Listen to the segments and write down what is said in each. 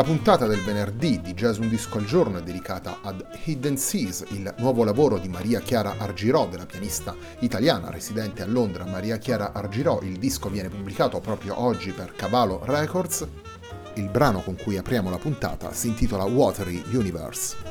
La puntata del venerdì di Jazz Un Disco al Giorno è dedicata ad Hidden Seas, il nuovo lavoro di Maria Chiara Argirò, della pianista italiana residente a Londra. Maria Chiara Argirò, il disco viene pubblicato proprio oggi per Cavallo Records. Il brano con cui apriamo la puntata si intitola Watery Universe.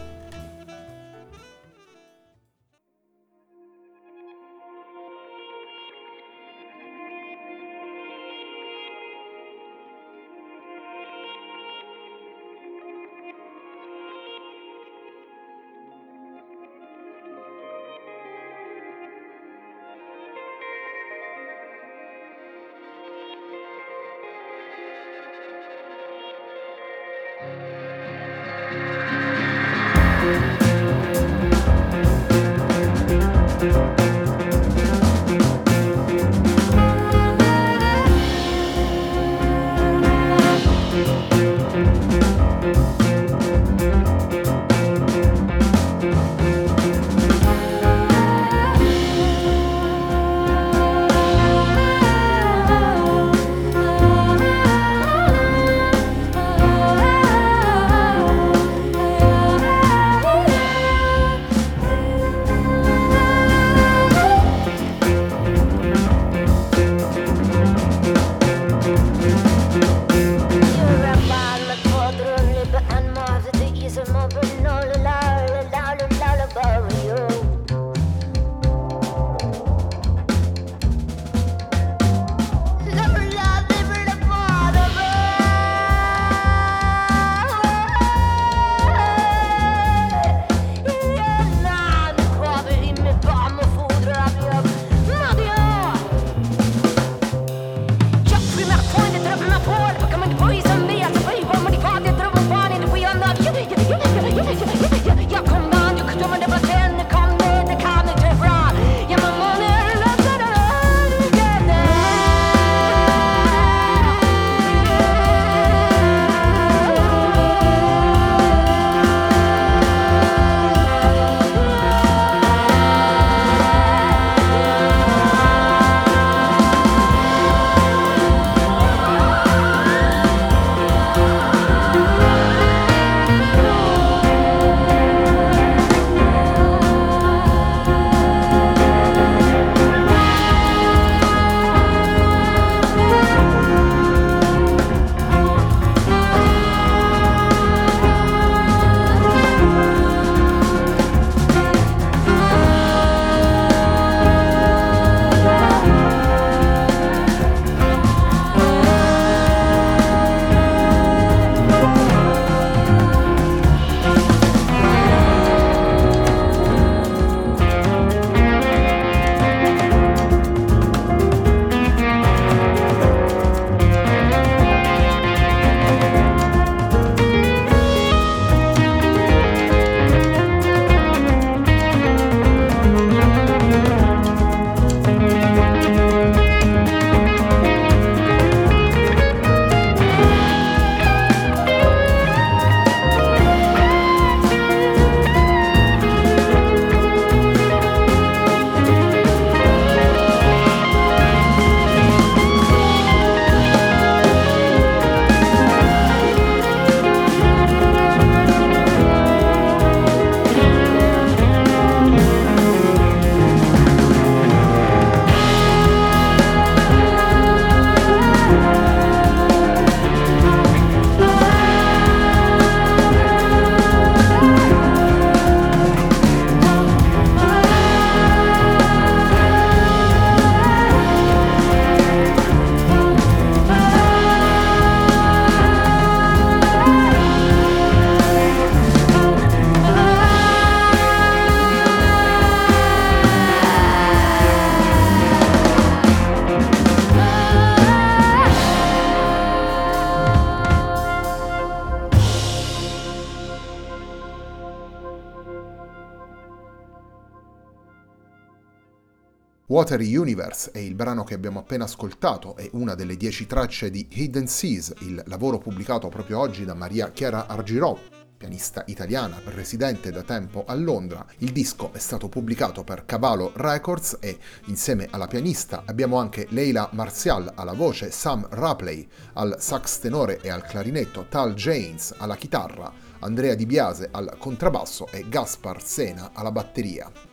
Watery Universe è il brano che abbiamo appena ascoltato, è una delle dieci tracce di Hidden Seas, il lavoro pubblicato proprio oggi da Maria Chiara Argirò, pianista italiana residente da tempo a Londra. Il disco è stato pubblicato per Cavallo Records e insieme alla pianista abbiamo anche Leila Martial alla voce, Sam Rapley al sax tenore e al clarinetto, Tal James alla chitarra, Andrea Di Biase al contrabbasso e Gaspar Sena alla batteria.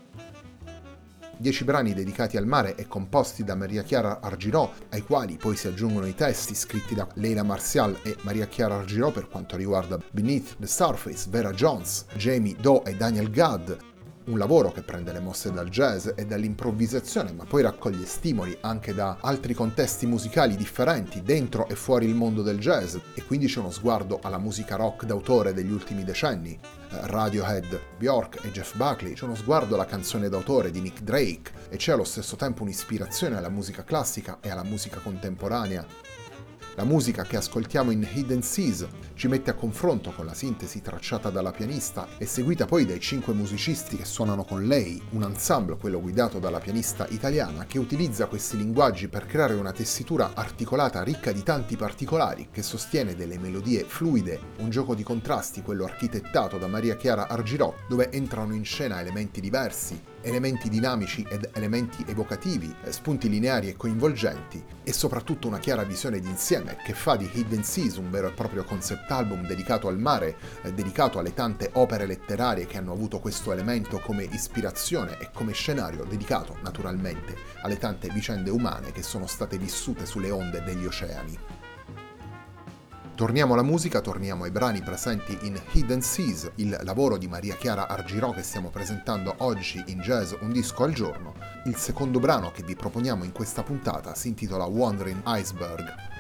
Dieci brani dedicati al mare e composti da Maria Chiara Argirò, ai quali poi si aggiungono i testi scritti da Leila Martial e Maria Chiara Argirò per quanto riguarda Beneath the Surface, Vera Jones, Jamie Doe e Daniel Gadd, un lavoro che prende le mosse dal jazz e dall'improvvisazione, ma poi raccoglie stimoli anche da altri contesti musicali differenti dentro e fuori il mondo del jazz e quindi c'è uno sguardo alla musica rock d'autore degli ultimi decenni. Eh, Radiohead, Bjork e Jeff Buckley, c'è uno sguardo alla canzone d'autore di Nick Drake e c'è allo stesso tempo un'ispirazione alla musica classica e alla musica contemporanea. La musica che ascoltiamo in Hidden Seas ci mette a confronto con la sintesi tracciata dalla pianista e seguita poi dai cinque musicisti che suonano con lei, un ensemble, quello guidato dalla pianista italiana, che utilizza questi linguaggi per creare una tessitura articolata ricca di tanti particolari, che sostiene delle melodie fluide, un gioco di contrasti, quello architettato da Maria Chiara Argirò, dove entrano in scena elementi diversi, elementi dinamici ed elementi evocativi, eh, spunti lineari e coinvolgenti, e soprattutto una chiara visione d'insieme che fa di Hidden Seas un vero e proprio concept album dedicato al mare, eh, dedicato alle tante opere letterarie che hanno avuto questo elemento come ispirazione e come scenario dedicato naturalmente alle tante vicende umane che sono state vissute sulle onde degli oceani. Torniamo alla musica, torniamo ai brani presenti in Hidden Seas, il lavoro di Maria Chiara Argirò che stiamo presentando oggi in Jazz Un disco al giorno. Il secondo brano che vi proponiamo in questa puntata si intitola Wandering Iceberg.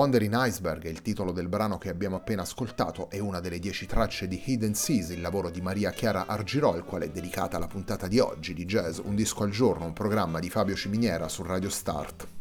Wandering Iceberg il titolo del brano che abbiamo appena ascoltato, è una delle dieci tracce di Hidden Seas, il lavoro di Maria Chiara Argirò, al quale è dedicata la puntata di oggi di Jazz Un disco al giorno, un programma di Fabio Ciminiera su Radio Start.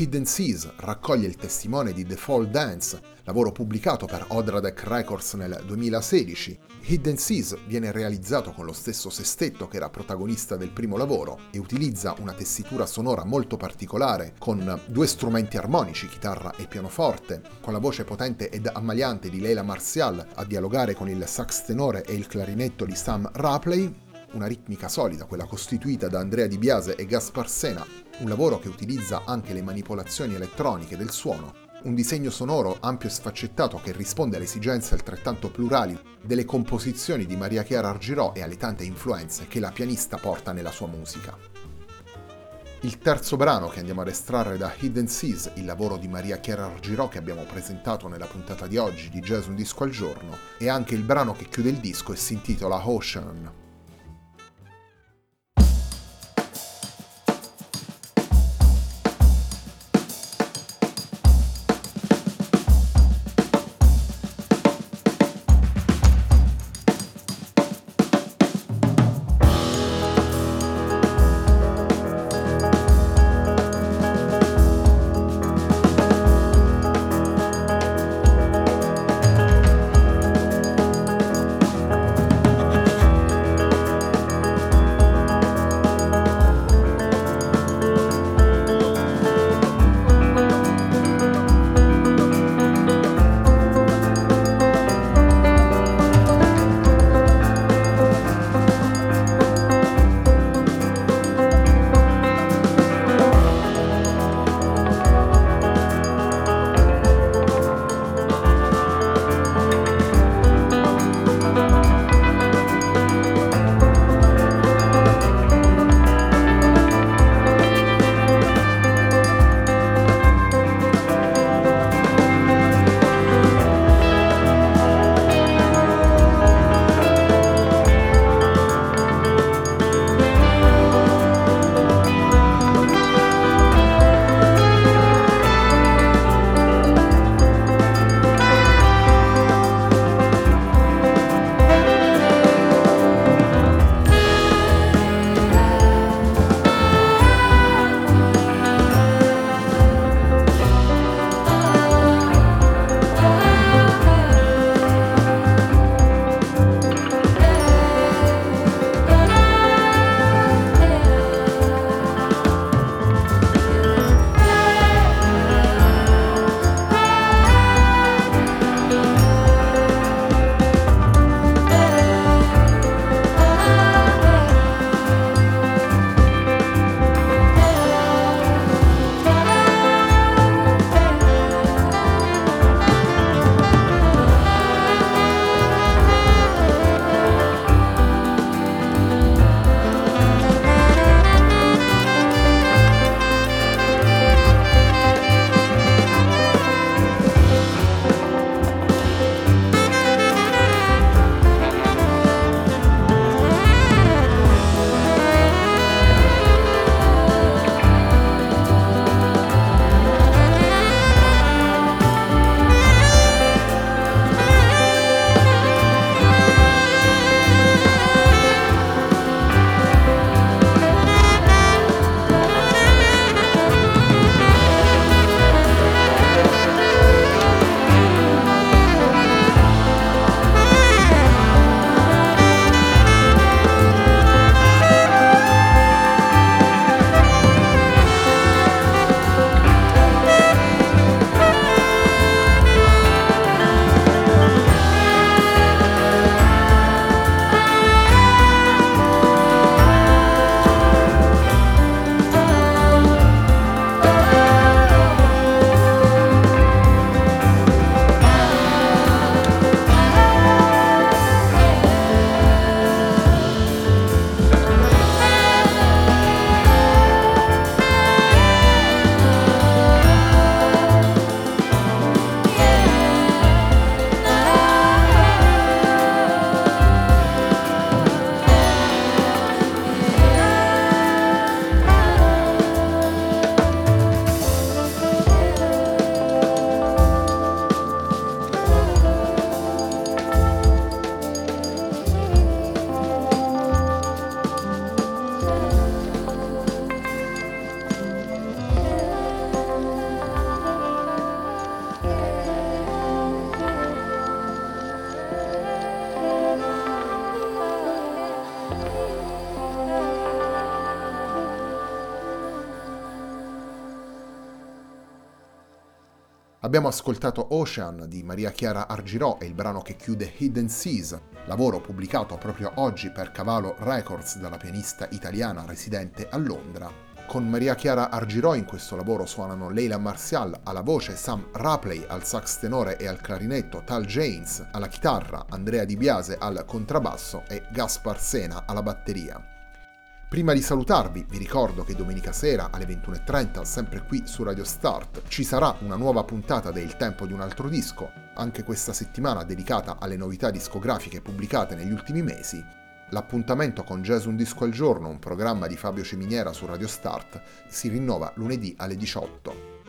Hidden Seas raccoglie il testimone di The Fall Dance, lavoro pubblicato per Odradek Records nel 2016. Hidden Seas viene realizzato con lo stesso sestetto che era protagonista del primo lavoro e utilizza una tessitura sonora molto particolare con due strumenti armonici, chitarra e pianoforte, con la voce potente ed ammaliante di Leila Martial a dialogare con il sax tenore e il clarinetto di Sam Rapley, una ritmica solida, quella costituita da Andrea Di Biase e Gaspar Sena, un lavoro che utilizza anche le manipolazioni elettroniche del suono, un disegno sonoro ampio e sfaccettato che risponde alle esigenze altrettanto plurali delle composizioni di Maria Chiara Argirò e alle tante influenze che la pianista porta nella sua musica. Il terzo brano che andiamo ad estrarre da Hidden Seas, il lavoro di Maria Chiara Argirò che abbiamo presentato nella puntata di oggi di Jazz Un Disco al Giorno, è anche il brano che chiude il disco e si intitola Ocean. Abbiamo ascoltato Ocean di Maria Chiara Argirò e il brano che chiude Hidden Seas, lavoro pubblicato proprio oggi per Cavallo Records dalla pianista italiana residente a Londra. Con Maria Chiara Argirò in questo lavoro suonano Leila Martial alla voce, Sam Rapley al sax tenore e al clarinetto, Tal James alla chitarra, Andrea Di Biase al contrabbasso e Gaspar Sena alla batteria. Prima di salutarvi, vi ricordo che domenica sera alle 21.30, sempre qui su Radio Start, ci sarà una nuova puntata del Tempo di un altro disco, anche questa settimana dedicata alle novità discografiche pubblicate negli ultimi mesi. L'appuntamento con Jazz Un Disco al Giorno, un programma di Fabio Ciminiera su Radio Start, si rinnova lunedì alle 18.